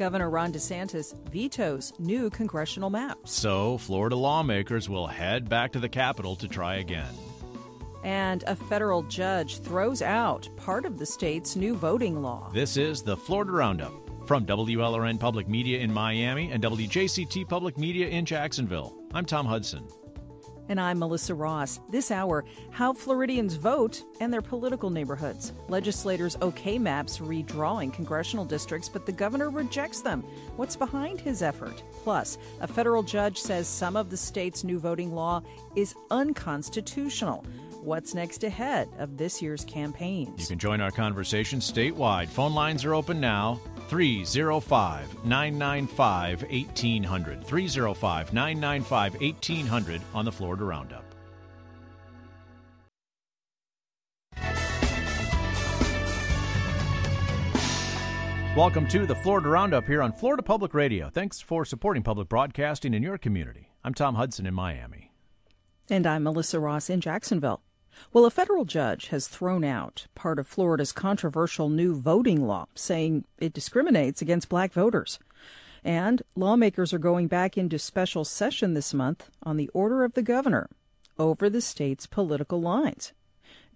Governor Ron DeSantis vetoes new congressional maps. So, Florida lawmakers will head back to the Capitol to try again. And a federal judge throws out part of the state's new voting law. This is the Florida Roundup from WLRN Public Media in Miami and WJCT Public Media in Jacksonville. I'm Tom Hudson. And I'm Melissa Ross. This hour, how Floridians vote and their political neighborhoods. Legislators okay maps redrawing congressional districts, but the governor rejects them. What's behind his effort? Plus, a federal judge says some of the state's new voting law is unconstitutional. What's next ahead of this year's campaigns? You can join our conversation statewide. Phone lines are open now. 305 995 1800. 305 995 1800 on the Florida Roundup. Welcome to the Florida Roundup here on Florida Public Radio. Thanks for supporting public broadcasting in your community. I'm Tom Hudson in Miami. And I'm Melissa Ross in Jacksonville. Well, a federal judge has thrown out part of Florida's controversial new voting law, saying it discriminates against black voters. And lawmakers are going back into special session this month on the order of the governor over the state's political lines.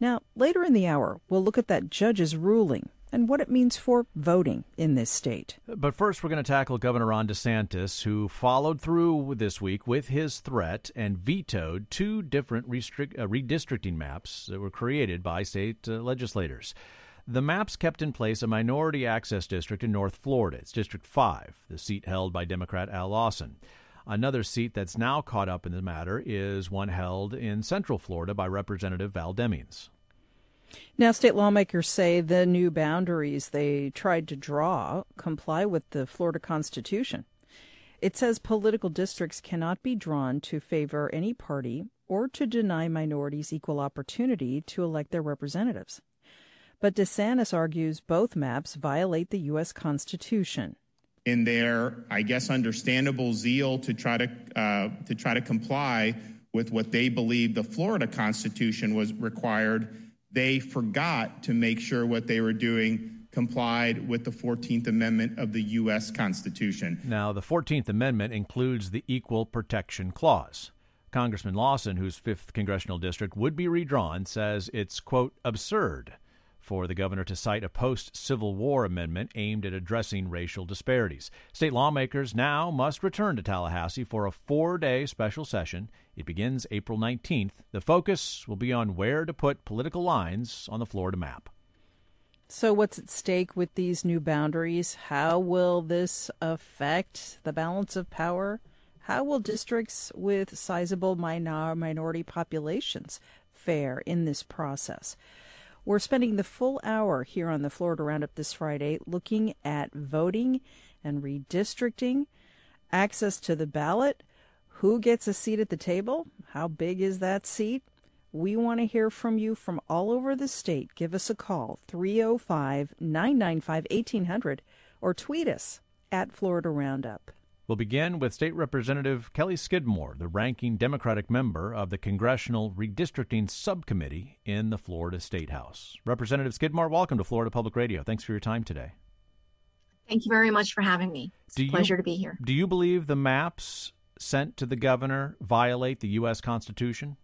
Now, later in the hour, we'll look at that judge's ruling and what it means for voting in this state. But first, we're going to tackle Governor Ron DeSantis, who followed through this week with his threat and vetoed two different uh, redistricting maps that were created by state uh, legislators. The maps kept in place a minority access district in North Florida. It's District 5, the seat held by Democrat Al Lawson. Another seat that's now caught up in the matter is one held in Central Florida by Representative Val Demings. Now, state lawmakers say the new boundaries they tried to draw comply with the Florida Constitution. It says political districts cannot be drawn to favor any party or to deny minorities equal opportunity to elect their representatives. But DeSantis argues both maps violate the U.S. Constitution. In their, I guess, understandable zeal to try to uh, to try to comply with what they believe the Florida Constitution was required, they forgot to make sure what they were doing complied with the 14th Amendment of the U.S. Constitution. Now, the 14th Amendment includes the Equal Protection Clause. Congressman Lawson, whose 5th congressional district would be redrawn, says it's, quote, absurd for the governor to cite a post Civil War amendment aimed at addressing racial disparities. State lawmakers now must return to Tallahassee for a four day special session. It begins April 19th. The focus will be on where to put political lines on the Florida map. So, what's at stake with these new boundaries? How will this affect the balance of power? How will districts with sizable minor- minority populations fare in this process? We're spending the full hour here on the Florida Roundup this Friday looking at voting and redistricting, access to the ballot, who gets a seat at the table, how big is that seat. We want to hear from you from all over the state. Give us a call, 305 995 1800, or tweet us at Florida Roundup. We'll begin with State Representative Kelly Skidmore, the ranking Democratic member of the Congressional Redistricting Subcommittee in the Florida State House. Representative Skidmore, welcome to Florida Public Radio. Thanks for your time today. Thank you very much for having me. It's do a pleasure you, to be here. Do you believe the maps sent to the governor violate the U.S. Constitution?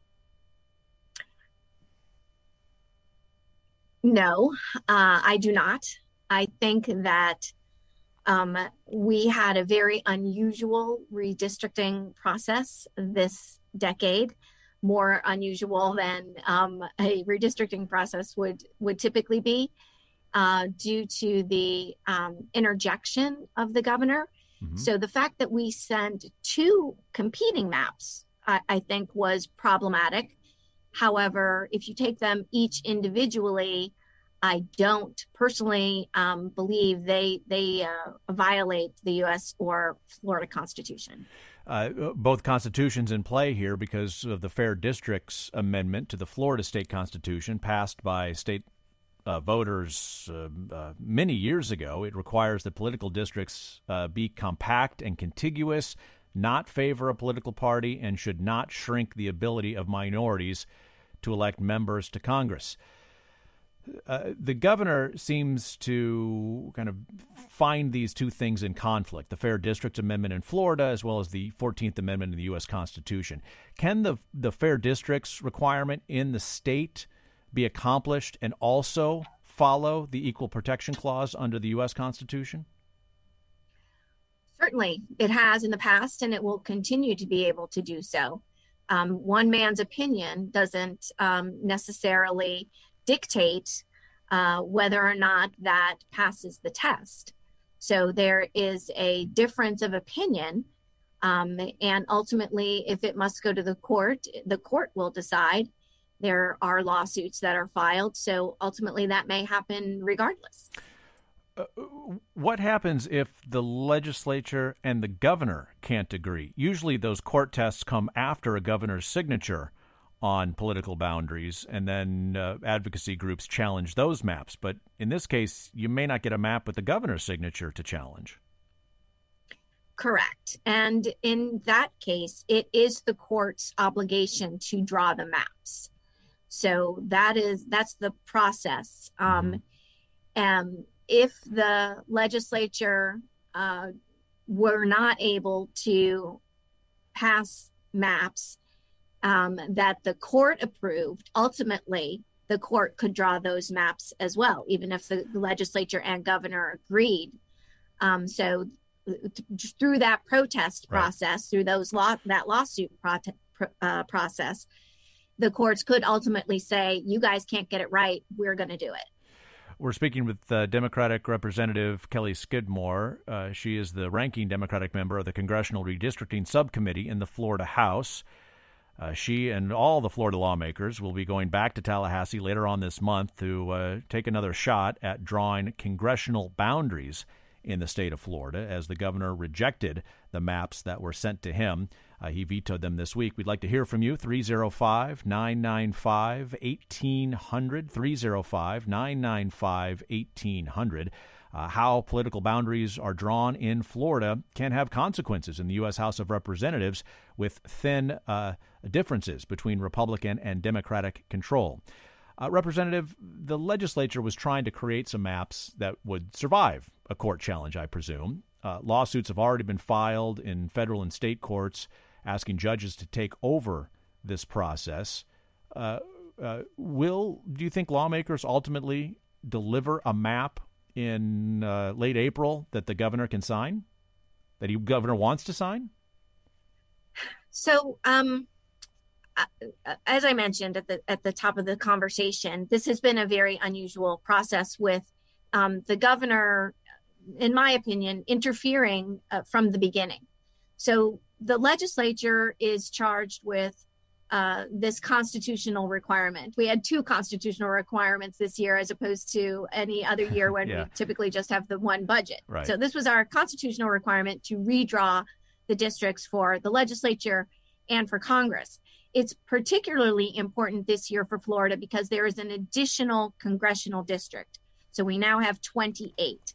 No, uh, I do not. I think that um, we had a very unusual redistricting process this decade, more unusual than um, a redistricting process would would typically be, uh, due to the um, interjection of the governor. Mm-hmm. So the fact that we sent two competing maps, I, I think, was problematic. However, if you take them each individually, I don't personally um, believe they they uh, violate the U.S. or Florida Constitution. Uh, both constitutions in play here because of the Fair Districts Amendment to the Florida State Constitution passed by state uh, voters uh, uh, many years ago. It requires that political districts uh, be compact and contiguous, not favor a political party, and should not shrink the ability of minorities to elect members to Congress. Uh, the governor seems to kind of find these two things in conflict the Fair Districts Amendment in Florida, as well as the 14th Amendment in the U.S. Constitution. Can the, the Fair Districts requirement in the state be accomplished and also follow the Equal Protection Clause under the U.S. Constitution? Certainly, it has in the past, and it will continue to be able to do so. Um, one man's opinion doesn't um, necessarily dictate uh, whether or not that passes the test. So there is a difference of opinion. Um, and ultimately, if it must go to the court, the court will decide. There are lawsuits that are filed. So ultimately, that may happen regardless. Uh, what happens if the legislature and the governor can't agree? Usually, those court tests come after a governor's signature on political boundaries, and then uh, advocacy groups challenge those maps. But in this case, you may not get a map with the governor's signature to challenge. Correct. And in that case, it is the court's obligation to draw the maps. So that is that's the process. Um, mm-hmm. if the legislature uh, were not able to pass maps um, that the court approved, ultimately the court could draw those maps as well, even if the, legislature and governor agreed. Um, so just through that protest right. process, through those law that lawsuit pro- uh, process, the courts could ultimately say, "You guys can't get it right. We're going to do it." We're speaking with uh, Democratic Representative Kelly Skidmore. Uh, she is the ranking Democratic member of the Congressional Redistricting Subcommittee in the Florida House. Uh, she and all the Florida lawmakers will be going back to Tallahassee later on this month to uh, take another shot at drawing congressional boundaries in the state of Florida as the governor rejected the maps that were sent to him. Uh, he vetoed them this week. We'd like to hear from you. 305 995 1800. 305 995 1800 uh, how political boundaries are drawn in Florida can have consequences in the U.S. House of Representatives with thin uh, differences between Republican and Democratic control. Uh, Representative, the legislature was trying to create some maps that would survive a court challenge, I presume. Uh, lawsuits have already been filed in federal and state courts asking judges to take over this process. Uh, uh, will do you think lawmakers ultimately deliver a map in uh, late April that the governor can sign? That the governor wants to sign? So, um, as I mentioned at the at the top of the conversation, this has been a very unusual process with um, the governor, in my opinion, interfering uh, from the beginning. So the legislature is charged with uh, this constitutional requirement. We had two constitutional requirements this year as opposed to any other year when yeah. we typically just have the one budget. Right. So this was our constitutional requirement to redraw the districts for the legislature and for Congress. It's particularly important this year for Florida because there is an additional congressional district. So we now have 28.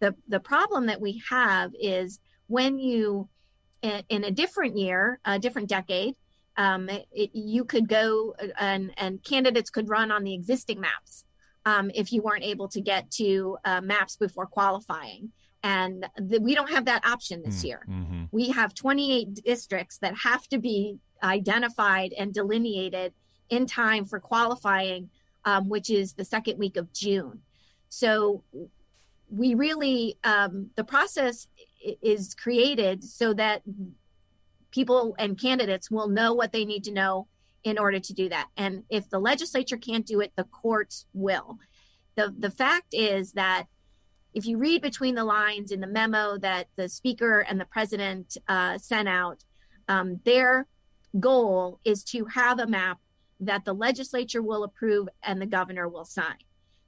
The the problem that we have is when you in a different year, a different decade, um, it, you could go and, and candidates could run on the existing maps um, if you weren't able to get to uh, maps before qualifying. And the, we don't have that option this mm, year. Mm-hmm. We have 28 districts that have to be identified and delineated in time for qualifying, um, which is the second week of June. So we really, um, the process is created so that people and candidates will know what they need to know in order to do that. And if the legislature can't do it, the courts will. The the fact is that if you read between the lines in the memo that the speaker and the president uh, sent out, um, their goal is to have a map that the legislature will approve and the governor will sign.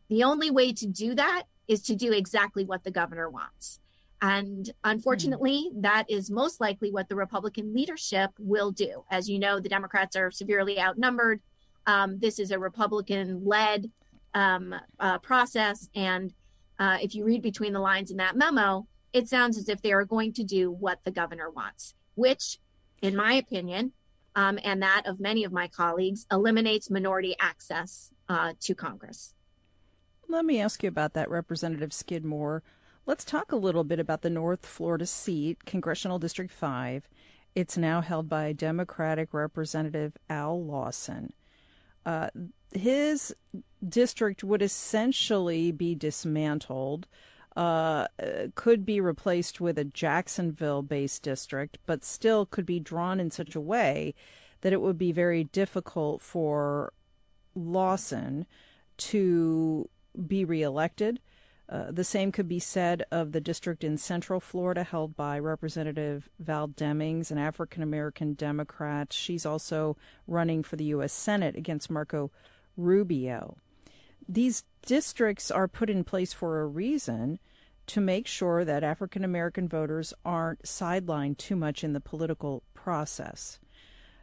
The only way to do that is to do exactly what the governor wants. And unfortunately, mm. that is most likely what the Republican leadership will do. As you know, the Democrats are severely outnumbered. Um, this is a Republican led um, uh, process. And uh, if you read between the lines in that memo, it sounds as if they are going to do what the governor wants, which, in my opinion, um, and that of many of my colleagues, eliminates minority access uh, to Congress. Let me ask you about that, Representative Skidmore. Let's talk a little bit about the North Florida seat, Congressional District 5. It's now held by Democratic Representative Al Lawson. Uh, his district would essentially be dismantled, uh, could be replaced with a Jacksonville based district, but still could be drawn in such a way that it would be very difficult for Lawson to be reelected. Uh, the same could be said of the district in Central Florida held by Representative Val Demings, an African American Democrat. She's also running for the U.S. Senate against Marco Rubio. These districts are put in place for a reason to make sure that African American voters aren't sidelined too much in the political process.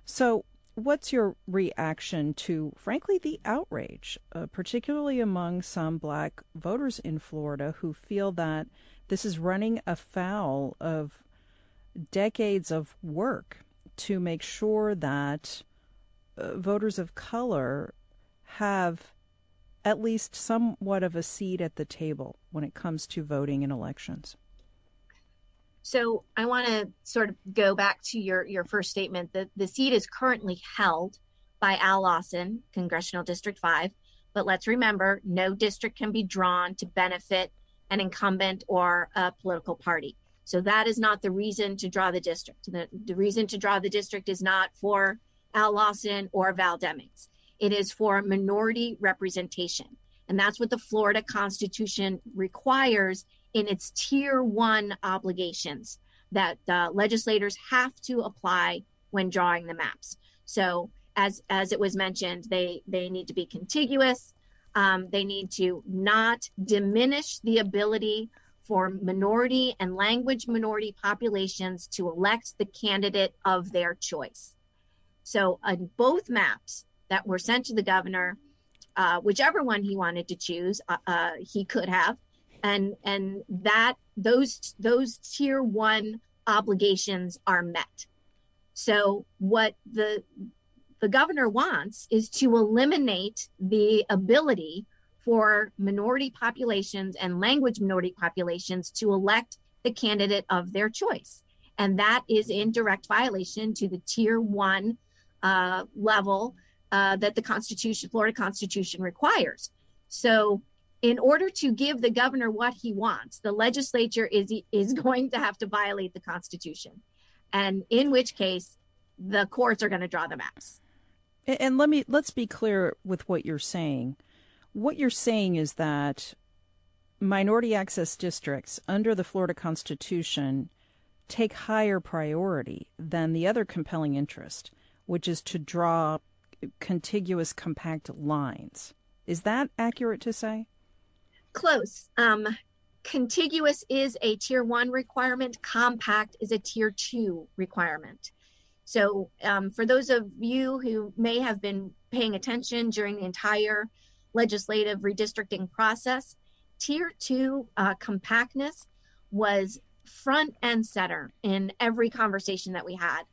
So, what's your reaction to, frankly, the outrage, uh, particularly among some black voters in Florida who feel that this is running afoul of decades of work to make sure that uh, voters of color have at least somewhat of a seat at the table when it comes to voting in elections? So I want to sort of go back to your your first statement that the seat is currently held by Al Lawson, Congressional District 5, but let's remember no district can be drawn to benefit an incumbent or a political party. So that is not the reason to draw the district. The, the reason to draw the district is not for Al Lawson or Val Demings. It is for minority representation. And that's what the Florida Constitution requires in its tier one obligations that uh, legislators have to apply when drawing the maps. So as as it was mentioned, they they need to be contiguous. Um, they need to not diminish the ability for minority and language minority populations to elect the candidate of their choice. So on both maps that were sent to the governor, uh, whichever one he wanted to choose, uh, uh he could have. And and that those those tier one obligations are met. So what the the governor wants is to eliminate the ability for minority populations and language minority populations to elect the candidate of their choice. And that is in direct violation to the tier one uh, level uh, that the constitution florida constitution requires so in order to give the governor what he wants, the legislature is is going to have to violate the Constitution, and in which case, the courts are going to draw the maps. And let me let's be clear with what you're saying. What you're saying is that minority access districts under the Florida Constitution take higher priority than the other compelling interest, which is to draw contiguous compact lines. Is that accurate to say? Close. Um, contiguous is a tier one requirement, compact is a tier two requirement. So, um, for those of you who may have been paying attention during the entire legislative redistricting process, tier two uh, compactness was front and center in every conversation that we had.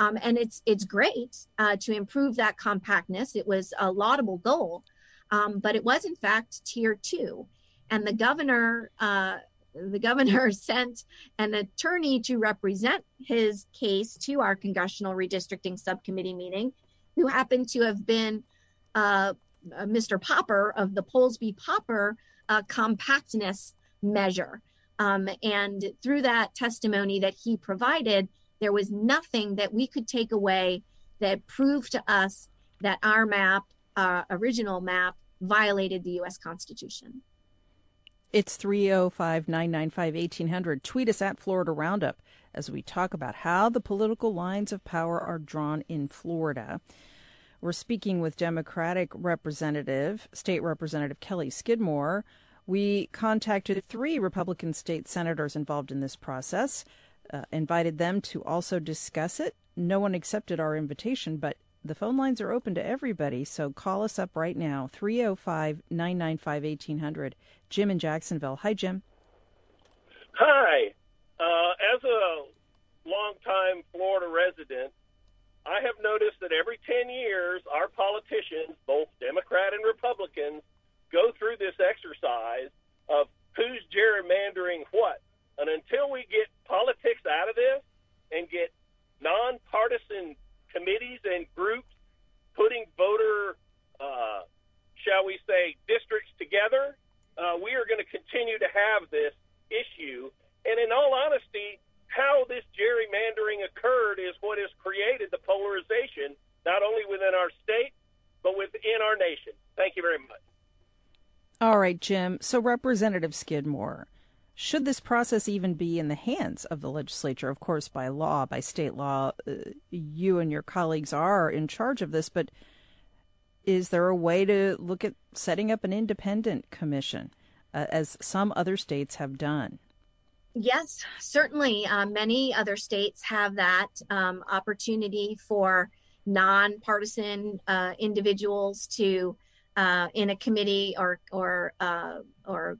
Um, and it's it's great uh, to improve that compactness. It was a laudable goal, um, but it was in fact tier two and the governor uh, the governor sent an attorney to represent his case to our congressional redistricting subcommittee meeting, who happened to have been uh, uh Mr. Popper of the Polsby Popper uh, compactness measure. Um, and through that testimony that he provided, there was nothing that we could take away that proved to us that our map, our original map, violated the U.S. Constitution. It's 305 995 1800. Tweet us at Florida Roundup as we talk about how the political lines of power are drawn in Florida. We're speaking with Democratic Representative, State Representative Kelly Skidmore. We contacted three Republican state senators involved in this process, uh, invited them to also discuss it. No one accepted our invitation, but the phone lines are open to everybody, so call us up right now 305 995 1800. Jim in Jacksonville. Hi, Jim. Hi. Uh, as a longtime Florida resident, I have noticed that every 10 years, our politicians, both Democrat and Republicans, go through this exercise of who's gerrymandering what. And until we get politics out of this and get nonpartisan committees and groups putting voter, uh, shall we say, districts together, uh, we are going to continue to have this issue. And in all honesty, how this gerrymandering occurred is what has created the polarization, not only within our state, but within our nation. Thank you very much. All right, Jim. So, Representative Skidmore, should this process even be in the hands of the legislature? Of course, by law, by state law, uh, you and your colleagues are in charge of this, but is there a way to look at setting up an independent commission, uh, as some other states have done? Yes, certainly. Uh, many other states have that um, opportunity for nonpartisan uh, individuals to, uh, in a committee or or uh, or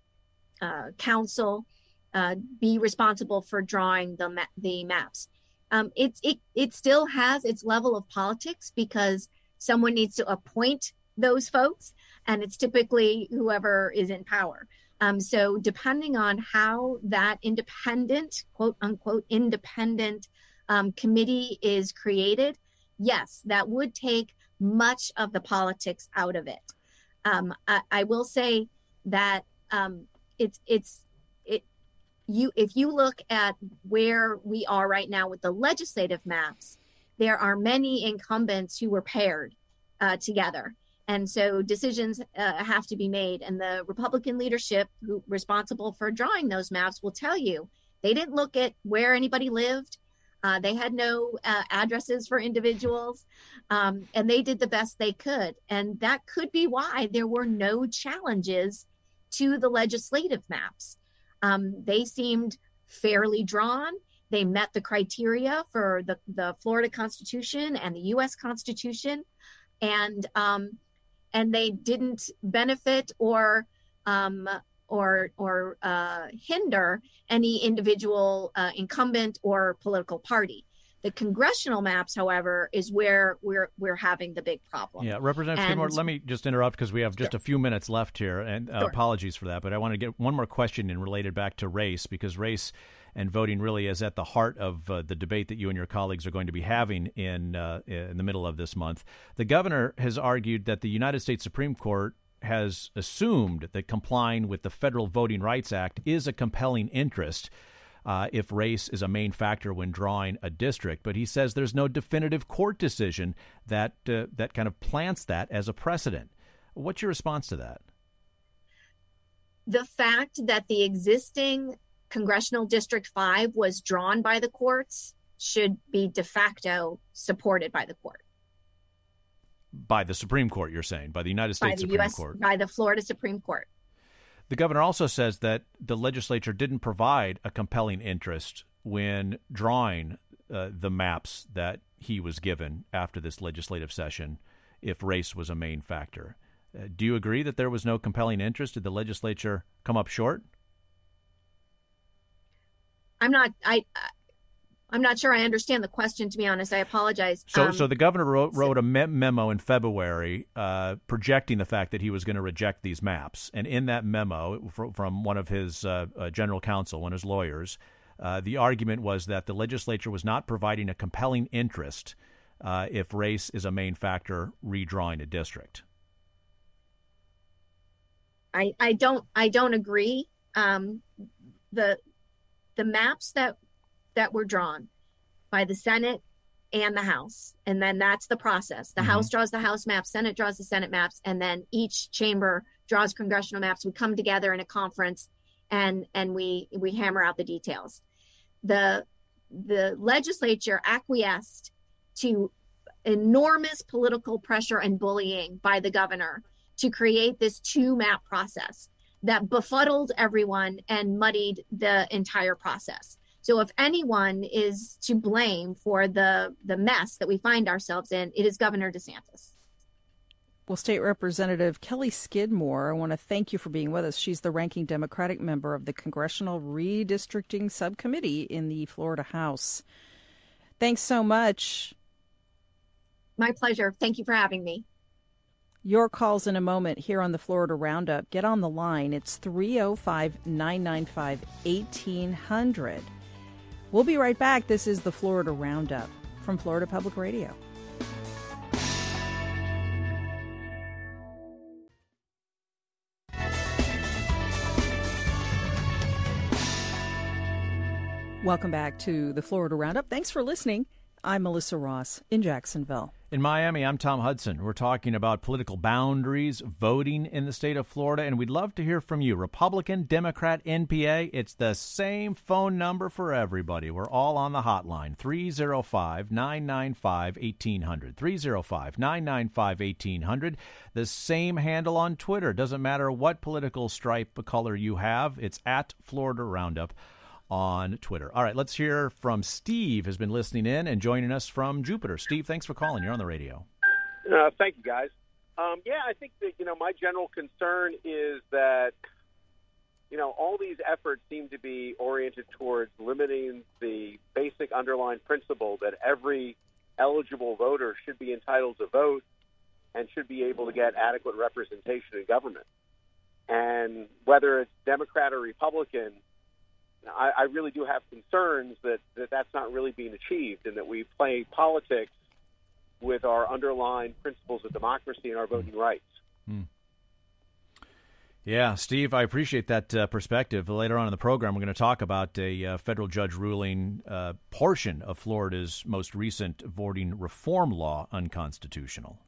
uh, council, uh, be responsible for drawing the ma- the maps. Um, it it it still has its level of politics because someone needs to appoint those folks, and it's typically whoever is in power. Um, so, depending on how that independent, quote unquote, independent um, committee is created, yes, that would take much of the politics out of it. Um, I, I, will say that um, it's it's it you if you look at where we are right now with the legislative maps, there are many incumbents who were paired uh, together. And so decisions uh, have to be made. And the republican leadership who responsible for drawing those maps will tell you they didn't look at where anybody lived. Uh, they had no uh, addresses for individuals. Um, and they did the best they could. And that could be why there were no challenges to the legislative maps. Um, they seemed fairly drawn. They met the criteria for the, the florida constitution and the us constitution. And um, and they didn't benefit or um, or or uh, hinder any individual uh, incumbent or political party. The congressional maps, however, is where we're we're having the big problem. Yeah, Representative Skidmore, let me just interrupt because we have just sure. a few minutes left here, and uh, sure. apologies for that. But I want to get one more question in related back to race because race and voting really is at the heart of uh, the debate that you and your colleagues are going to be having in uh, in the middle of this month. The governor has argued that the United States Supreme Court has assumed that complying with the Federal Voting Rights Act is a compelling interest. Uh, if race is a main factor when drawing a district, but he says there's no definitive court decision that uh, that kind of plants that as a precedent. What's your response to that? The fact that the existing Congressional District 5 was drawn by the courts should be de facto supported by the court. By the Supreme Court, you're saying, by the United States by the Supreme US, Court. By the Florida Supreme Court. The governor also says that the legislature didn't provide a compelling interest when drawing uh, the maps that he was given after this legislative session if race was a main factor. Uh, do you agree that there was no compelling interest? Did the legislature come up short? I'm not. I. I'm not sure I understand the question. To be honest, I apologize. So, um, so the governor wrote, wrote a memo in February uh, projecting the fact that he was going to reject these maps, and in that memo from one of his uh, uh, general counsel, one of his lawyers, uh, the argument was that the legislature was not providing a compelling interest uh, if race is a main factor redrawing a district. I, I don't I don't agree. Um, the the maps that that were drawn by the Senate and the House, and then that's the process. The mm-hmm. House draws the House maps, Senate draws the Senate maps, and then each chamber draws congressional maps. We come together in a conference, and and we we hammer out the details. The the legislature acquiesced to enormous political pressure and bullying by the governor to create this two map process that befuddled everyone and muddied the entire process. So if anyone is to blame for the the mess that we find ourselves in, it is Governor DeSantis. Well, State Representative Kelly Skidmore, I want to thank you for being with us. She's the ranking Democratic member of the Congressional Redistricting Subcommittee in the Florida House. Thanks so much. My pleasure. Thank you for having me. Your calls in a moment here on the Florida Roundup. Get on the line. It's 305 995 1800. We'll be right back. This is the Florida Roundup from Florida Public Radio. Welcome back to the Florida Roundup. Thanks for listening. I'm Melissa Ross in Jacksonville. In Miami, I'm Tom Hudson. We're talking about political boundaries, voting in the state of Florida, and we'd love to hear from you. Republican, Democrat, NPA, it's the same phone number for everybody. We're all on the hotline 305 995 1800. 305 995 1800. The same handle on Twitter. Doesn't matter what political stripe color you have, it's at Florida Roundup on Twitter. All right, let's hear from Steve, has been listening in and joining us from Jupiter. Steve, thanks for calling. You're on the radio. Uh, thank you, guys. Um, yeah, I think that you know my general concern is that you know all these efforts seem to be oriented towards limiting the basic underlying principle that every eligible voter should be entitled to vote and should be able to get adequate representation in government. And whether it's Democrat or Republican, I, I really do have concerns that, that that's not really being achieved and that we play politics with our underlying principles of democracy and our voting rights. Hmm. Yeah, Steve, I appreciate that uh, perspective. Later on in the program, we're going to talk about a uh, federal judge ruling uh, portion of Florida's most recent voting reform law unconstitutional.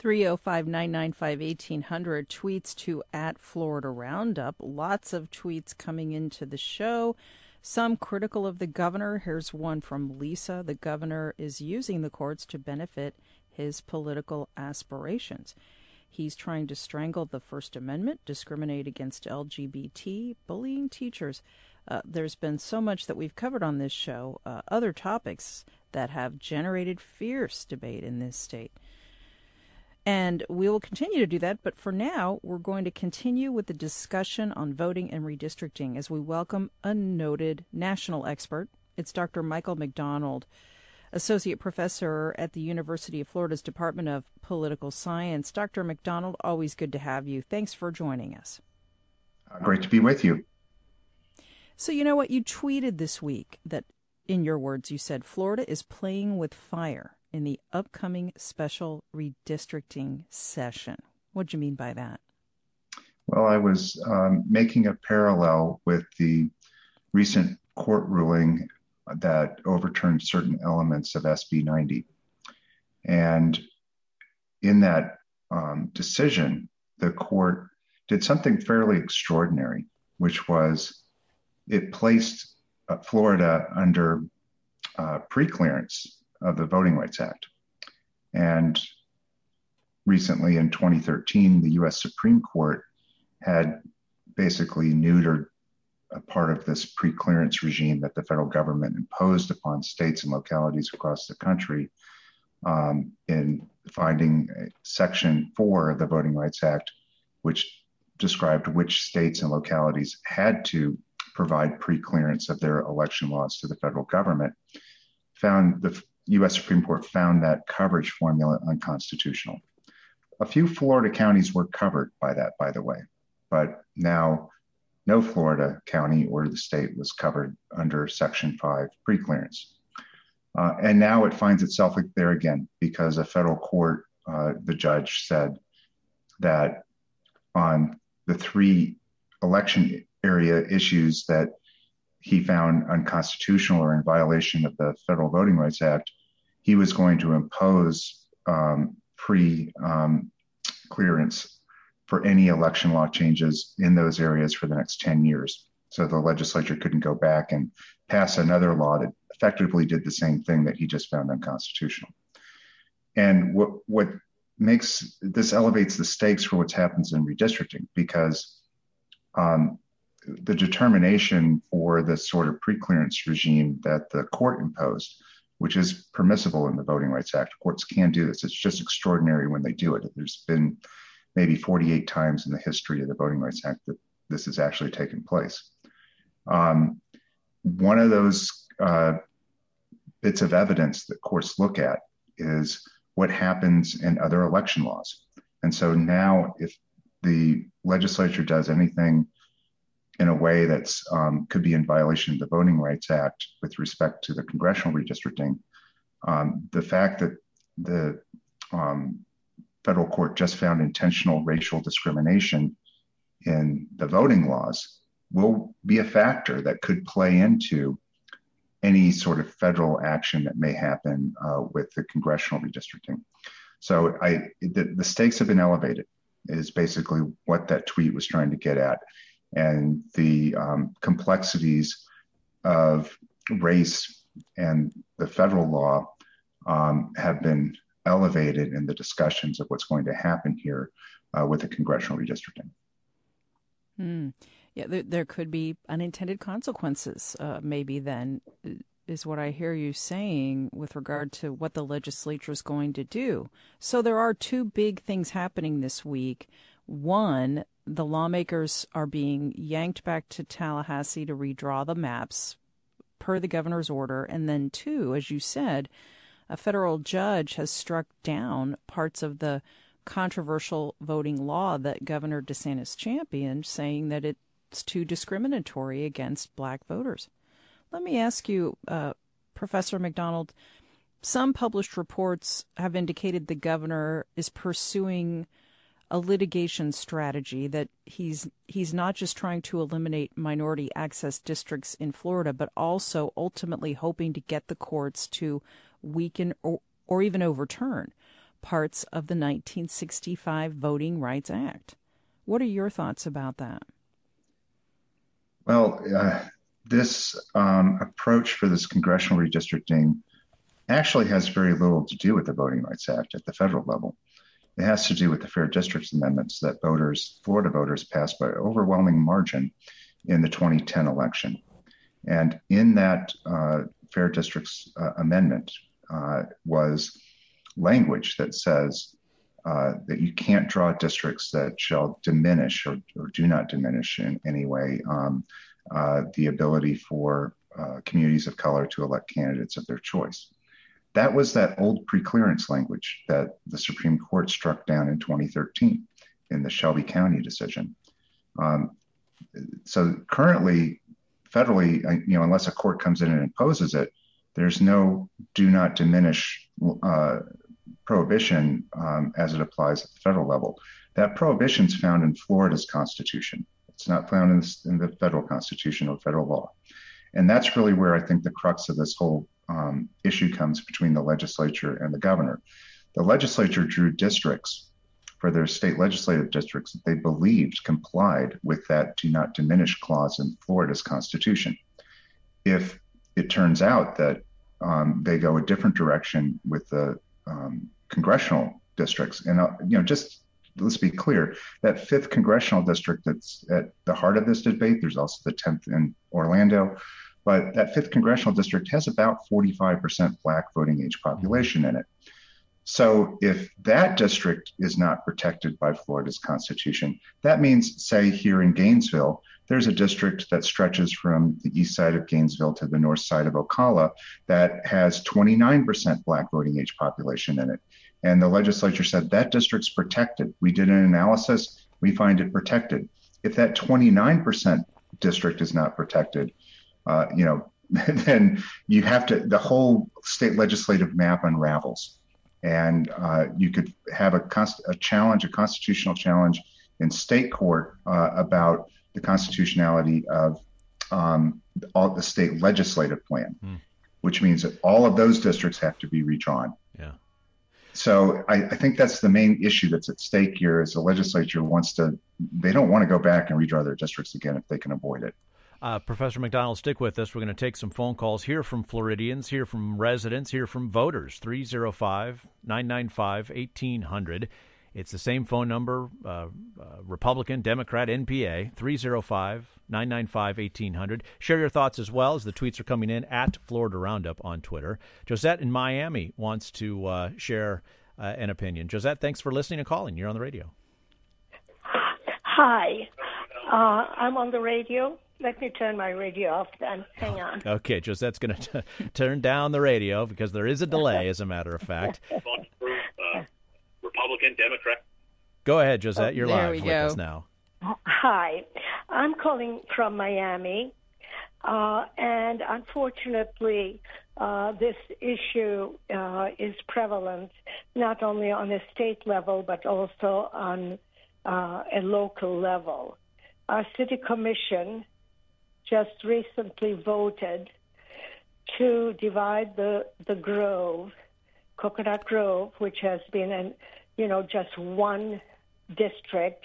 305 995 1800 tweets to at Florida Roundup. Lots of tweets coming into the show. Some critical of the governor. Here's one from Lisa. The governor is using the courts to benefit his political aspirations. He's trying to strangle the First Amendment, discriminate against LGBT, bullying teachers. Uh, there's been so much that we've covered on this show, uh, other topics that have generated fierce debate in this state. And we will continue to do that. But for now, we're going to continue with the discussion on voting and redistricting as we welcome a noted national expert. It's Dr. Michael McDonald, Associate Professor at the University of Florida's Department of Political Science. Dr. McDonald, always good to have you. Thanks for joining us. Uh, great to be with you. So, you know what? You tweeted this week that, in your words, you said Florida is playing with fire in the upcoming special redistricting session. What do you mean by that? Well, I was um, making a parallel with the recent court ruling that overturned certain elements of SB 90. And in that um, decision, the court did something fairly extraordinary, which was it placed uh, Florida under uh, preclearance of the Voting Rights Act. And recently in 2013, the US Supreme Court had basically neutered a part of this pre-clearance regime that the federal government imposed upon states and localities across the country um, in finding Section 4 of the Voting Rights Act, which described which states and localities had to provide pre-clearance of their election laws to the federal government, found the US Supreme Court found that coverage formula unconstitutional. A few Florida counties were covered by that, by the way, but now no Florida county or the state was covered under Section 5 preclearance. Uh, and now it finds itself there again because a federal court, uh, the judge said that on the three election area issues that he found unconstitutional or in violation of the Federal Voting Rights Act, he was going to impose um, pre um, clearance for any election law changes in those areas for the next 10 years. So the legislature couldn't go back and pass another law that effectively did the same thing that he just found unconstitutional. And what, what makes this elevates the stakes for what happens in redistricting because um, the determination for the sort of preclearance regime that the court imposed, which is permissible in the Voting Rights Act. Courts can do this. It's just extraordinary when they do it. There's been maybe 48 times in the history of the Voting Rights Act that this has actually taken place. Um, one of those uh, bits of evidence that courts look at is what happens in other election laws. And so now, if the legislature does anything in a way that's um, could be in violation of the Voting Rights Act with respect to the congressional redistricting, um, the fact that the um, federal court just found intentional racial discrimination in the voting laws will be a factor that could play into any sort of federal action that may happen uh, with the congressional redistricting. So I, the, the, stakes have been elevated is basically what that tweet was trying to get at. And the um, complexities of race and the federal law um, have been elevated in the discussions of what's going to happen here uh, with the congressional redistricting. Hmm. Yeah, there, there, could be unintended consequences, uh, maybe then, is what I hear you saying with regard to what the legislature is going to do. So there are two big things happening this week. One, the lawmakers are being yanked back to Tallahassee to redraw the maps per the governor's order. And then, two, as you said, a federal judge has struck down parts of the controversial voting law that Governor DeSantis championed, saying that it's too discriminatory against black voters. Let me ask you, uh, Professor McDonald, some published reports have indicated the governor is pursuing a litigation strategy that he's he's not just trying to eliminate minority access districts in Florida, but also ultimately hoping to get the courts to weaken or, or even overturn parts of the 1965 Voting Rights Act. What are your thoughts about that? Well, uh, this um, approach for this congressional redistricting actually has very little to do with the Voting Rights Act at the federal level. It has to do with the Fair Districts amendments that voters, Florida voters, passed by overwhelming margin in the 2010 election. And in that uh, Fair Districts uh, amendment uh, was language that says uh, that you can't draw districts that shall diminish or, or do not diminish in any way um, uh, the ability for uh, communities of color to elect candidates of their choice. That was that old preclearance language that the Supreme Court struck down in 2013 in the Shelby County decision. Um, so currently, federally, you know, unless a court comes in and imposes it, there's no do not diminish uh, prohibition um, as it applies at the federal level. That prohibition is found in Florida's constitution. It's not found in, in, the federal constitution or federal law. And that's really where I think the crux of this whole um, issue comes between the legislature and the governor. The legislature drew districts for their state legislative districts that they believed complied with that do not diminish clause in Florida's constitution. If it turns out that um, they go a different direction with the um, congressional districts, and uh, you know, just let's be clear that fifth congressional district that's at the heart of this debate there's also the 10th in orlando but that fifth congressional district has about 45% black voting age population in it so if that district is not protected by florida's constitution that means say here in gainesville there's a district that stretches from the east side of gainesville to the north side of ocala that has 29% black voting age population in it and the legislature said that district's protected. We did an analysis, we find it protected. If that 29% district is not protected, uh, you know, then you have to, the whole state legislative map unravels. And uh, you could have a, const- a challenge, a constitutional challenge in state court uh, about the constitutionality of um, all the state legislative plan, mm. which means that all of those districts have to be redrawn. Yeah. So I, I, think that's the main issue that's at stake here is the legislature wants to, they don't want to go back and redraw their districts again if they can avoid it. Uh, Professor McDonald, stick with us. We're going to take some phone calls, hear from Floridians, hear from residents, hear from voters. 305 995 1800. It's the same phone number, uh, uh, Republican, Democrat, NPA, 305 995 1800. Share your thoughts as well as the tweets are coming in at Florida Roundup on Twitter. Josette in Miami wants to uh, share uh, an opinion. Josette, thanks for listening and calling. You're on the radio. Hi. Uh, I'm on the radio. Let me turn my radio off then. Hang on. Okay, Josette's going to turn down the radio because there is a delay, as a matter of fact. Republican, Democrat. Go ahead, Josette. You're Oh, live with go. us now. Hi, I'm calling from Miami, uh, and unfortunately, uh, this issue uh, is prevalent not only on a state level but also on uh, a local level. Our city commission just recently voted to divide the the Grove, Coconut Grove, which has been an you know just one district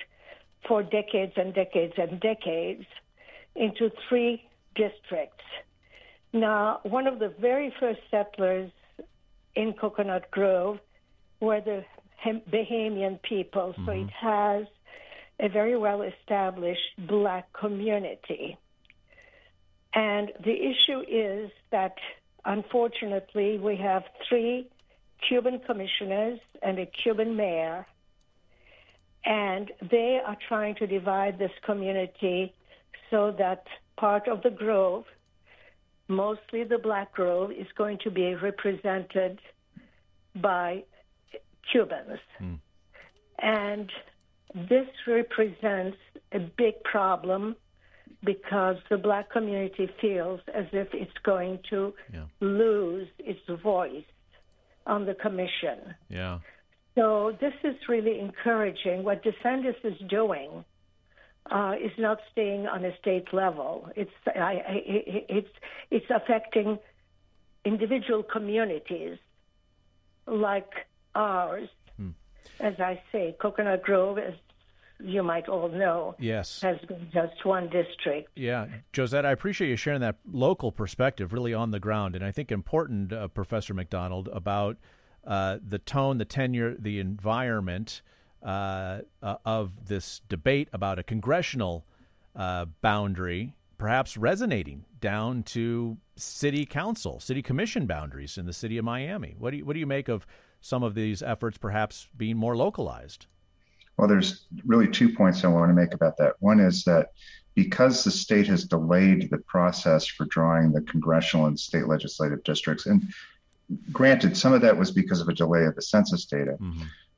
for decades and decades and decades into three districts. Now, one of the very first settlers in Coconut Grove were the Bahamian people, so mm-hmm. it has a very well established black community. And the issue is that unfortunately we have three Cuban commissioners and a Cuban mayor and they are trying to divide this community so that part of the grove, mostly the black grove, is going to be represented by Cubans. Hmm. And this represents a big problem because the black community feels as if it's going to Yeah. lose its voice on the commission. Yeah. So this is really encouraging. What DeSantis is doing uh, is not staying on a state level. It's I, I, it's it's affecting individual communities like ours. As I say, Coconut Grove, as you might all know, Yes. has been just one district. Yeah, Josette, I appreciate you sharing that local perspective, really on the ground, and I think important, uh, Professor McDonald, about uh, the tone, the tenure, the environment uh, uh, of this debate about a congressional uh, boundary, perhaps resonating down to city council, city commission boundaries in the city of Miami. What do you what do you make of some of these efforts, perhaps being more localized? Well, there's really two points I want to make about that. One is that because the state has delayed the process for drawing the congressional and state legislative districts, and granted, some of that was because of a delay of the census data.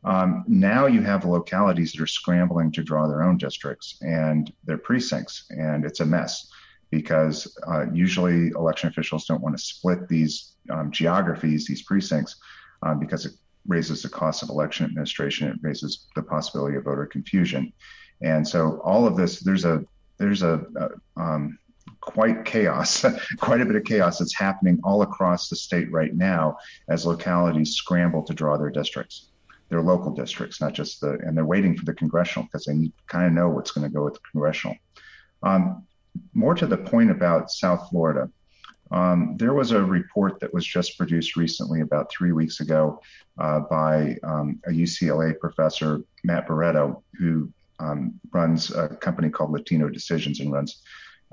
Um, now you have localities that are scrambling to draw their own districts and their precincts, and it's a mess because uh, usually election officials don't want to split these um, geographies, these precincts, um, because it raises the cost of election administration. It raises the possibility of voter confusion, and so all of this, there's a there's a, a um, quite chaos, quite a bit of chaos that's happening all across the state right now as localities scramble to draw their districts, their local districts, not just the, and they're waiting for the congressional because they kind of know what's going to go with the congressional. Um, more to the point about South Florida, um, there was a report that was just produced recently, about three weeks ago, uh, by um, a UCLA professor, Matt Barreto, who um, runs a company called Latino Decisions and runs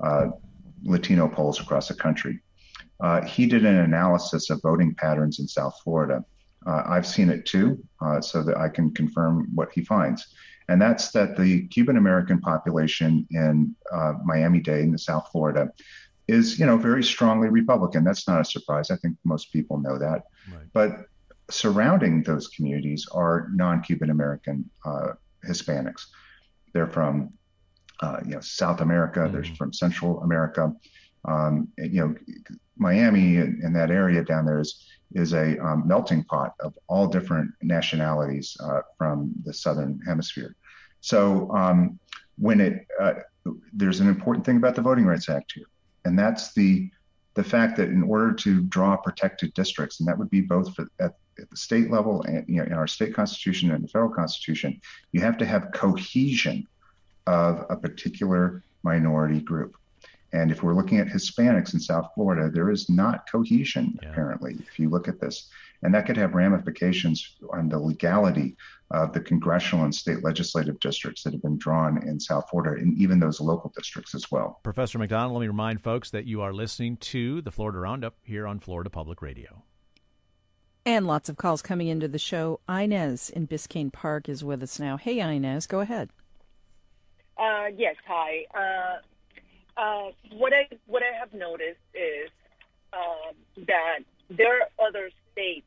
uh, Latino polls across the country. Uh, he did an analysis of voting patterns in South Florida. Uh, I've seen it too, uh, so that I can confirm what he finds. And that's that the Cuban American population in uh, Miami Dade in South Florida is, you know, very strongly Republican. That's not a surprise. I think most people know that. Right. But surrounding those communities are non-Cuban American uh, Hispanics. They're from, uh, you know, South America. They're from Central America. Um, and, you know, Miami and, and that area down there is is a um, melting pot of all different nationalities uh, from the southern hemisphere. So um, when it uh, there's an important thing about the Voting Rights Act here, and that's the the fact that in order to draw protected districts, and that would be both for, at, at the state level and you know in our state constitution and the federal constitution, you have to have cohesion of a particular minority group. And if we're looking at Hispanics in South Florida, there is not cohesion, Yeah. apparently, if you look at this. And that could have ramifications on the legality of the congressional and state legislative districts that have been drawn in South Florida and even those local districts as well. Professor McDonald, let me remind folks that you are listening to the Florida Roundup here on Florida Public Radio. And lots of calls coming into the show. Inez in Biscayne Park is with us now. Hey, Inez, go ahead. Uh, yes, hi. Uh, uh, what I what I have noticed is um, that there are other states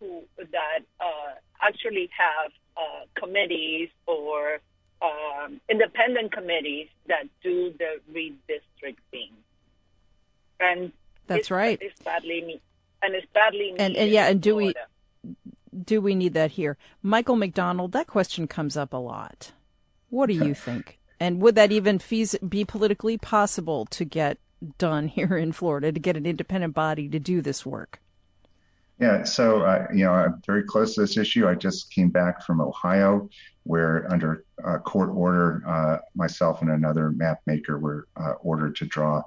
who that uh, actually have uh, committees or um, independent committees that do the redistricting. And that's right. It's badly and it's badly needed. And, and yeah, and do we do we need that here? Michael McDonald, that question comes up a lot. What do you think? And would that even fees be politically possible to get done here in Florida to get an independent body to do this work? Yeah, so uh, you know, I'm very close to this issue. I just came back from Ohio, where under uh, court order, uh, myself and another map maker were uh, ordered to draw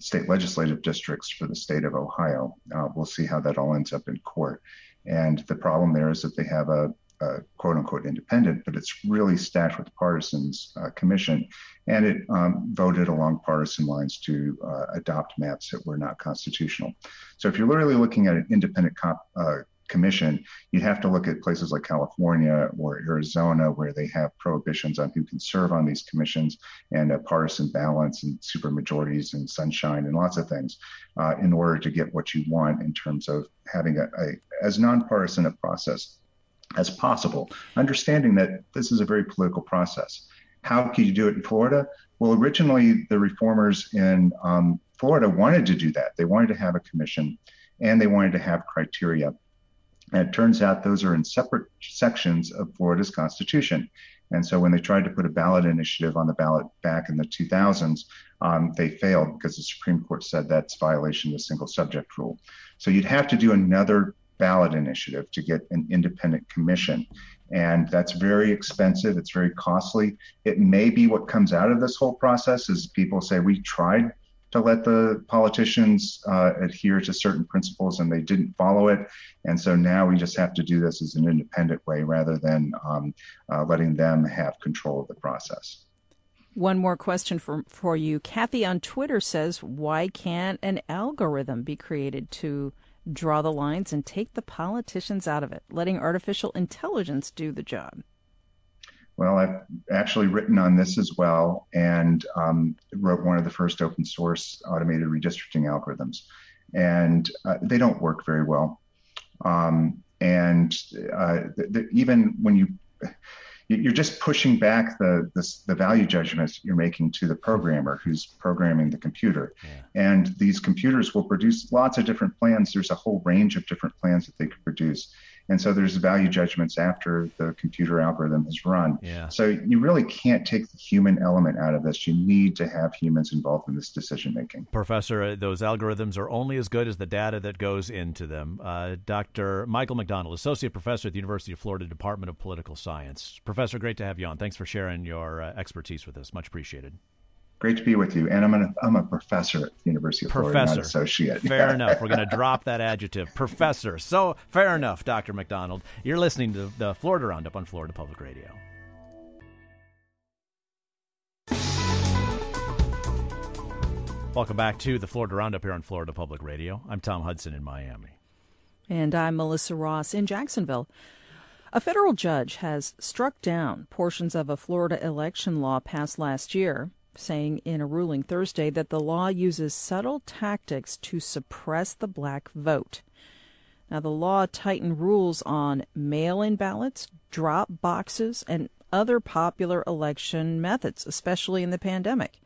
state legislative districts for the state of Ohio. Uh, we'll see how that all ends up in court. And the problem there is that they have a, a quote unquote independent, but it's really stacked with partisans uh, commission. And it um, voted along partisan lines to uh, adopt maps that were not constitutional. So if you're literally looking at an independent comp, uh, commission, you'd have to look at places like California or Arizona, where they have prohibitions on who can serve on these commissions and a partisan balance and supermajorities and sunshine and lots of things uh, in order to get what you want in terms of having a, a as nonpartisan a process as possible, understanding that this is a very political process. How can you do it in Florida? Well, originally the reformers in um, Florida wanted to do that. They wanted to have a commission and they wanted to have criteria and it turns out those are in separate sections of Florida's constitution. And so when they tried to put a ballot initiative on the ballot back in the 2000s, um, they failed because the Supreme Court said that's violation of the single subject rule. So you'd have to do another ballot initiative to get an independent commission. And that's very expensive. It's very costly. It may be what comes out of this whole process is people say, we tried to let the politicians uh, adhere to certain principles and they didn't follow it. And so now we just have to do this as an independent way rather than um, uh, letting them have control of the process. One more question for, for you. Kathy on Twitter says, why can't an algorithm be created to draw the lines and take the politicians out of it, letting artificial intelligence do the job? Well, I've actually written on this as well and um, wrote one of the first open source automated redistricting algorithms. And uh, they don't work very well. Um, and uh, the, the, even when you you're just pushing back the, the, the value judgments you're making to the programmer who's programming the computer, yeah. and these computers will produce lots of different plans. There's a whole range of different plans that they could produce, and so there's value judgments after the computer algorithm has run. Yeah. So you really can't take the human element out of this. You need to have humans involved in this decision making. Professor, uh, those algorithms are only as good as the data that goes into them. Uh, Dr. Michael McDonald, Associate Professor at the University of Florida Department of Political Science. Professor, great to have you on. Thanks for sharing your uh, expertise with us. Much appreciated. Great to be with you. And I'm, an, I'm a professor at the University of professor. Florida, not associate. Fair enough. We're going to drop that adjective, professor. So, fair enough, Dr. McDonald. You're listening to the Florida Roundup on Florida Public Radio. Welcome back to the Florida Roundup here on Florida Public Radio. I'm Tom Hudson in Miami. And I'm Melissa Ross in Jacksonville. A federal judge has struck down portions of a Florida election law passed last year saying in a ruling Thursday that the law uses subtle tactics to suppress the black vote. Now, the law tightened rules on mail in ballots, drop boxes, and other popular election methods, especially in the pandemic.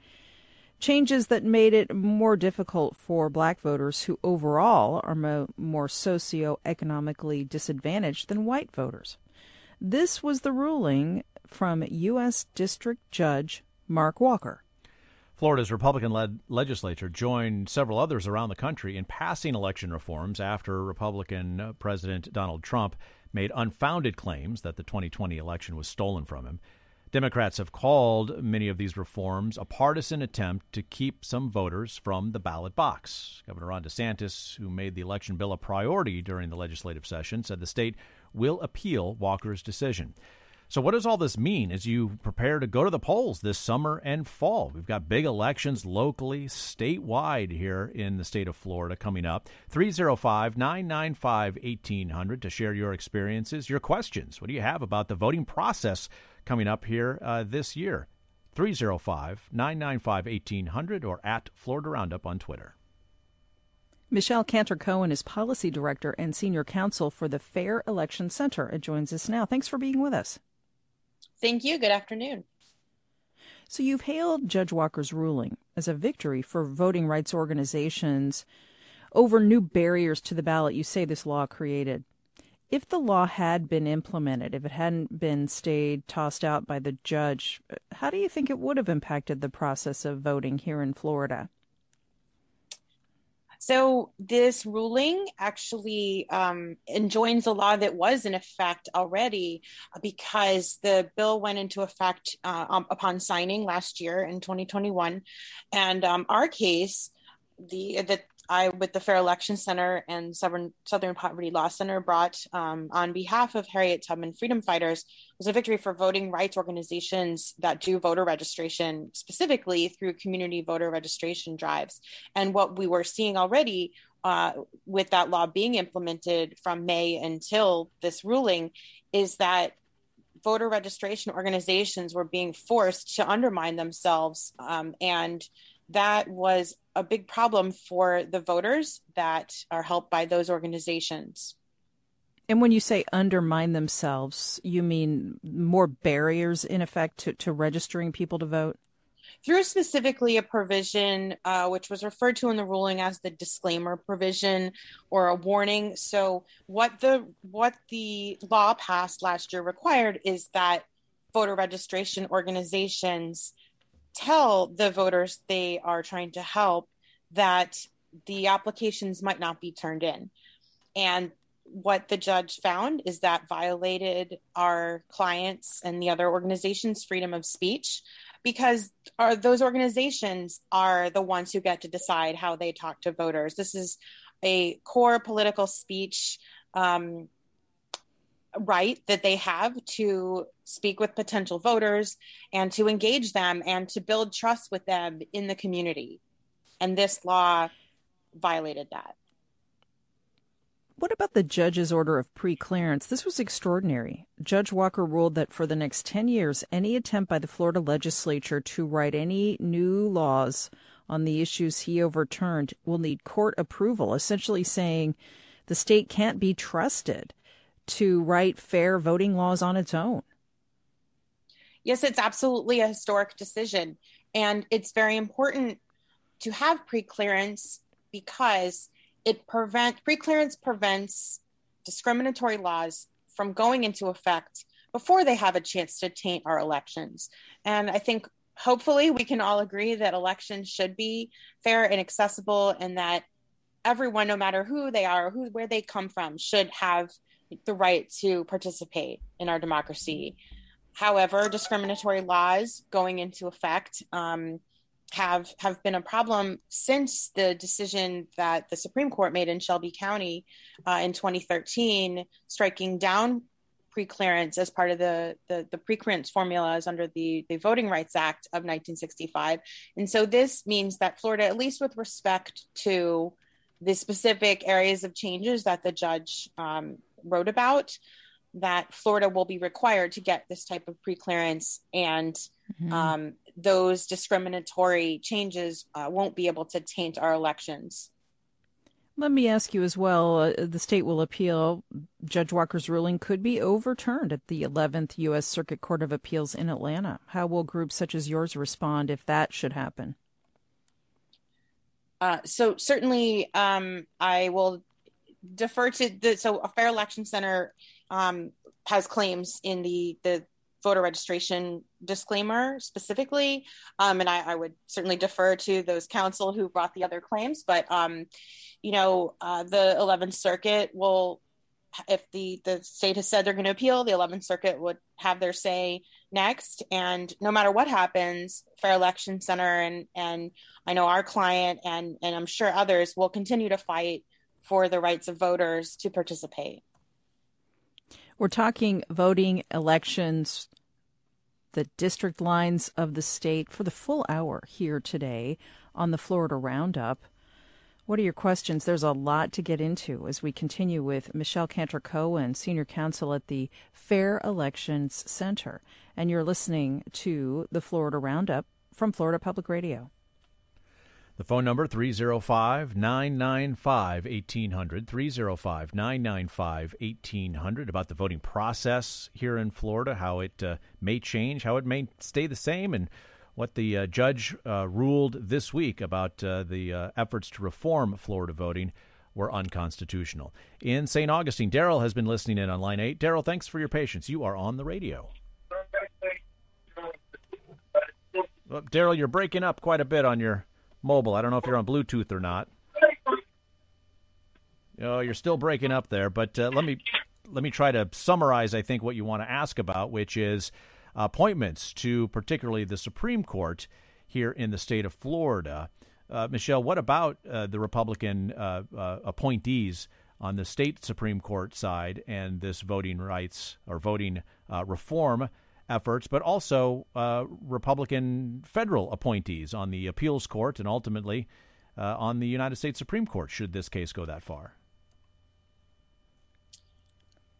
Changes that made it more difficult for black voters who overall are mo- more socioeconomically disadvantaged than white voters. This was the ruling from U.S. District Judge Mark Walker. Florida's Republican led legislature joined several others around the country in passing election reforms after Republican President Donald Trump made unfounded claims that the 2020 election was stolen from him. Democrats have called many of these reforms a partisan attempt to keep some voters from the ballot box. Governor Ron DeSantis, who made the election bill a priority during the legislative session, said the state will appeal Walker's decision. So, what does all this mean as you prepare to go to the polls this summer and fall? We've got big elections locally, statewide here in the state of Florida coming up. 305 995 1800 to share your experiences, your questions. What do you have about the voting process coming up here uh, this year? 305 995 1800 or at Florida Roundup on Twitter. Michelle Kanter Cohen is Policy Director and Senior Counsel for the Fair Election Center and joins us now. Thanks for being with us. Thank you. Good afternoon. So you've hailed Judge Walker's ruling as a victory for voting rights organizations over new barriers to the ballot you say this law created. If the law had been implemented, if it hadn't been stayed, tossed out by the judge, how do you think it would have impacted the process of voting here in Florida? So this ruling actually um, enjoins a law that was in effect already because the bill went into effect uh, um, upon signing last year in 2021, and um, our case, the the I, with the Fair Election Center and Southern, Southern Poverty Law Center, brought um, on behalf of Harriet Tubman Freedom Fighters was a victory for voting rights organizations that do voter registration, specifically through community voter registration drives. And what we were seeing already uh, with that law being implemented from May until this ruling is that voter registration organizations were being forced to undermine themselves um, and that was a big problem for the voters that are helped by those organizations. And when you say undermine themselves, you mean more barriers in effect to, to registering people to vote? Through specifically a provision uh, which was referred to in the ruling as the disclaimer provision or a warning. So what the what the law passed last year required is that voter registration organizations tell the voters they are trying to help that the applications might not be turned in. And what the judge found is that violated our clients and the other organizations' freedom of speech because our, those organizations are the ones who get to decide how they talk to voters. This is a core political speech um, right that they have to speak with potential voters and to engage them and to build trust with them in the community. And this law violated that. What about the judge's order of pre-clearance? This was extraordinary. Judge Walker ruled that for the next 10 years, any attempt by the Florida legislature to write any new laws on the issues he overturned will need court approval, essentially saying the state can't be trusted to write fair voting laws on its own. Yes, it's absolutely a historic decision. And it's very important to have preclearance because it prevent preclearance prevents discriminatory laws from going into effect before they have a chance to taint our elections. And I think hopefully we can all agree that elections should be fair and accessible and that everyone no matter who they are who where they come from should have the right to participate in our democracy. However, discriminatory laws going into effect um, have have been a problem since the decision that the Supreme Court made in Shelby County uh, in 2013, striking down preclearance as part of the, the, the preclearance formulas under the, the Voting Rights Act of 1965. And so this means that Florida, at least with respect to the specific areas of changes that the judge um, wrote about that Florida will be required to get this type of preclearance, and mm-hmm. um, those discriminatory changes uh, won't be able to taint our elections. Let me ask you as well uh, the state will appeal. Judge Walker's ruling could be overturned at the 11th U.S. Circuit Court of Appeals in Atlanta. How will groups such as yours respond if that should happen? Uh, so, certainly, um, I will defer to the so a fair election center um, has claims in the the voter registration disclaimer specifically. Um, and I, I, would certainly defer to those counsel who brought the other claims but um, you know uh, the 11th circuit will if the the state has said they're going to appeal the 11th circuit would have their say next. And no matter what happens fair election center and and i know our client and and i'm sure others will continue to fight for the rights of voters to participate. We're talking voting elections, the district lines of the state for the full hour here today on the Florida Roundup. What are your questions? There's a lot to get into as we continue with Michelle Kanter Cohen, Senior Counsel at the Fair Elections Center. And you're listening to the Florida Roundup from Florida Public Radio. The phone number 305-995-1800 305-995-1800 about the voting process here in Florida, how it uh, may change, how it may stay the same and what the uh, judge uh, ruled this week about uh, the uh, efforts to reform Florida voting were unconstitutional. In St. Augustine, Daryl has been listening in on line 8. Daryl, thanks for your patience. You are on the radio. Well, Daryl, you're breaking up quite a bit on your mobile. I don't know if you're on Bluetooth or not. Oh, you're still breaking up there, but uh, let me let me try to summarize. I think what you want to ask about, which is appointments to particularly the Supreme Court here in the state of Florida. Uh, Michelle, what about uh, the Republican uh, uh, appointees on the state Supreme Court side and this voting rights or voting uh, reform efforts, but also uh, Republican federal appointees on the appeals court and ultimately uh, on the United States Supreme Court, should this case go that far?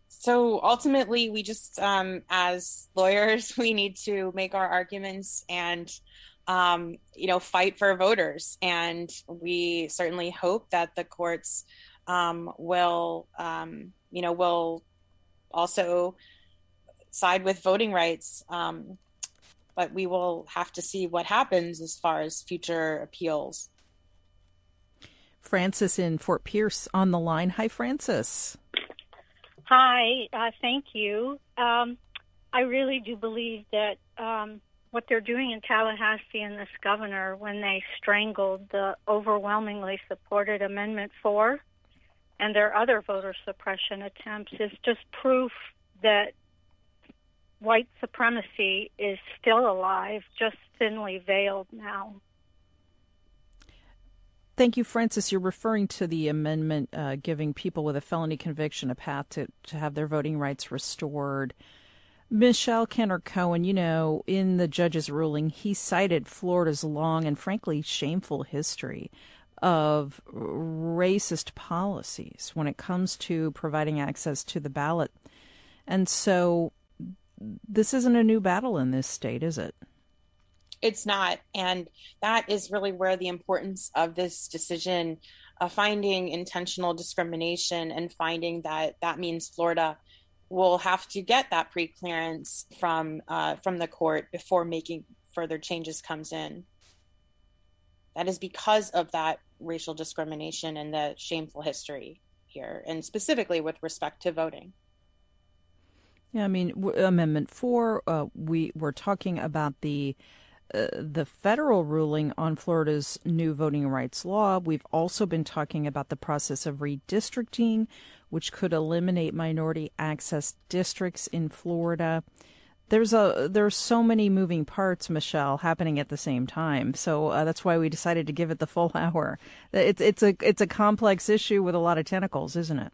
So ultimately, we just, um, as lawyers, we need to make our arguments and, um, you know, fight for voters. And we certainly hope that the courts um, will, um, you know, will also side with voting rights. Um, but we will have to see what happens as far as future appeals. Francis in Fort Pierce on the line. Hi, Francis. Hi, uh, thank you. Um, I really do believe that um, what they're doing in Tallahassee and this governor when they strangled the overwhelmingly supported Amendment 4 and their other voter suppression attempts is just proof that white supremacy is still alive, just thinly veiled now. Thank you, Francis. You're referring to the amendment uh, giving people with a felony conviction a path to, to have their voting rights restored. Michelle Kanter Cohen, you know, in the judge's ruling, he cited Florida's long and frankly shameful history of racist policies when it comes to providing access to the ballot. And so this isn't a new battle in this state, is it? It's not. And that is really where the importance of this decision, uh, finding intentional discrimination and finding that that means Florida will have to get that pre-clearance from uh, from the court before making further changes comes in. That is because of that racial discrimination and the shameful history here, and specifically with respect to voting. Yeah, I mean, Amendment Four. Uh, we were talking about the uh, the federal ruling on Florida's new voting rights law. We've also been talking about the process of redistricting, which could eliminate minority access districts in Florida. There's a there's so many moving parts, Michelle, happening at the same time. So uh, that's why we decided to give it the full hour. It's it's a it's a complex issue with a lot of tentacles, isn't it?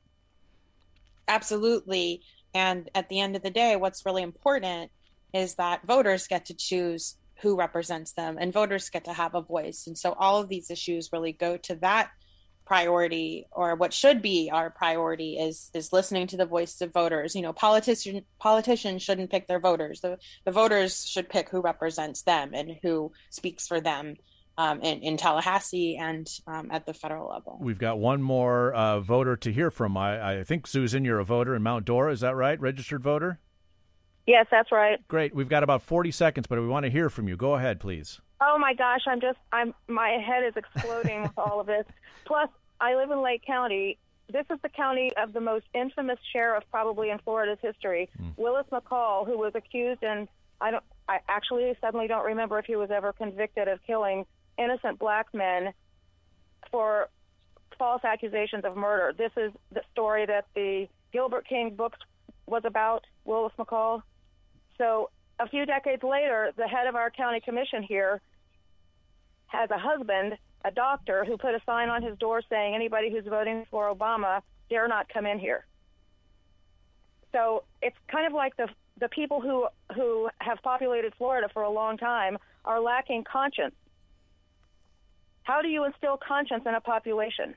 Absolutely. And at the end of the day, what's really important is that voters get to choose who represents them and voters get to have a voice. And so all of these issues really go to that priority or what should be our priority is is listening to the voice of voters. You know politician politicians shouldn't pick their voters. The, the voters should pick who represents them and who speaks for them um, in, in, Tallahassee and um, at the federal level. We've got one more uh, voter to hear from. I, I, think, Susan, you're a voter in Mount Dora. Is that right? Registered voter? Yes, that's right. Great. We've got about 40 seconds, but we want to hear from you. Go ahead, please. Oh my gosh, I'm just I'm my head is exploding with all of this. Plus, I live in Lake County. This is the county of the most infamous sheriff probably in Florida's history, mm. Willis McCall, who was accused and I don't I actually suddenly don't remember if he was ever convicted of killing innocent black men for false accusations of murder. This is the story that the Gilbert King books was about, Willis McCall. So a few decades later, the head of our county commission here has a husband, a doctor, who put a sign on his door saying anybody who's voting for Obama dare not come in here. So it's kind of like the the people who who have populated Florida for a long time are lacking conscience how do you instill conscience in a population?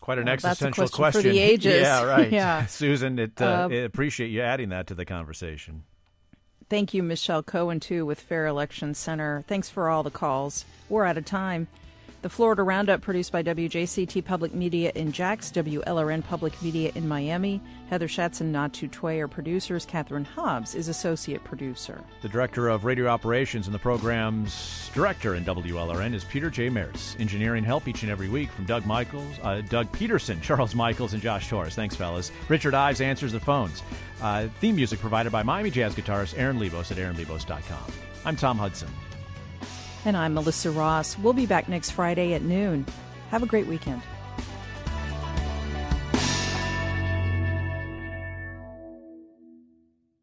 Quite an well, existential question, question. For the ages. Yeah, right. yeah. Susan, it, uh, uh, appreciate you adding that to the conversation. Thank you, Michelle Cohen, too, with Fair Election Center. Thanks for all the calls. We're out of time. The Florida Roundup, produced by WJCT Public Media in Jax, WLRN Public Media in Miami. Heather Schatz and Natu Tway are producers. Catherine Hobbs is associate producer. The director of radio operations and the program's director in WLRN is Peter J. Maris. Engineering help each and every week from Doug Michaels, uh, Doug Peterson, Charles Michaels, and Josh Torres. Thanks, fellas. Richard Ives answers the phones. Uh, theme music provided by Miami Jazz guitarist Aaron Lebos at aaronlebos.com. I'm Tom Hudson. And I'm Melissa Ross. We'll be back next Friday at noon. Have a great weekend.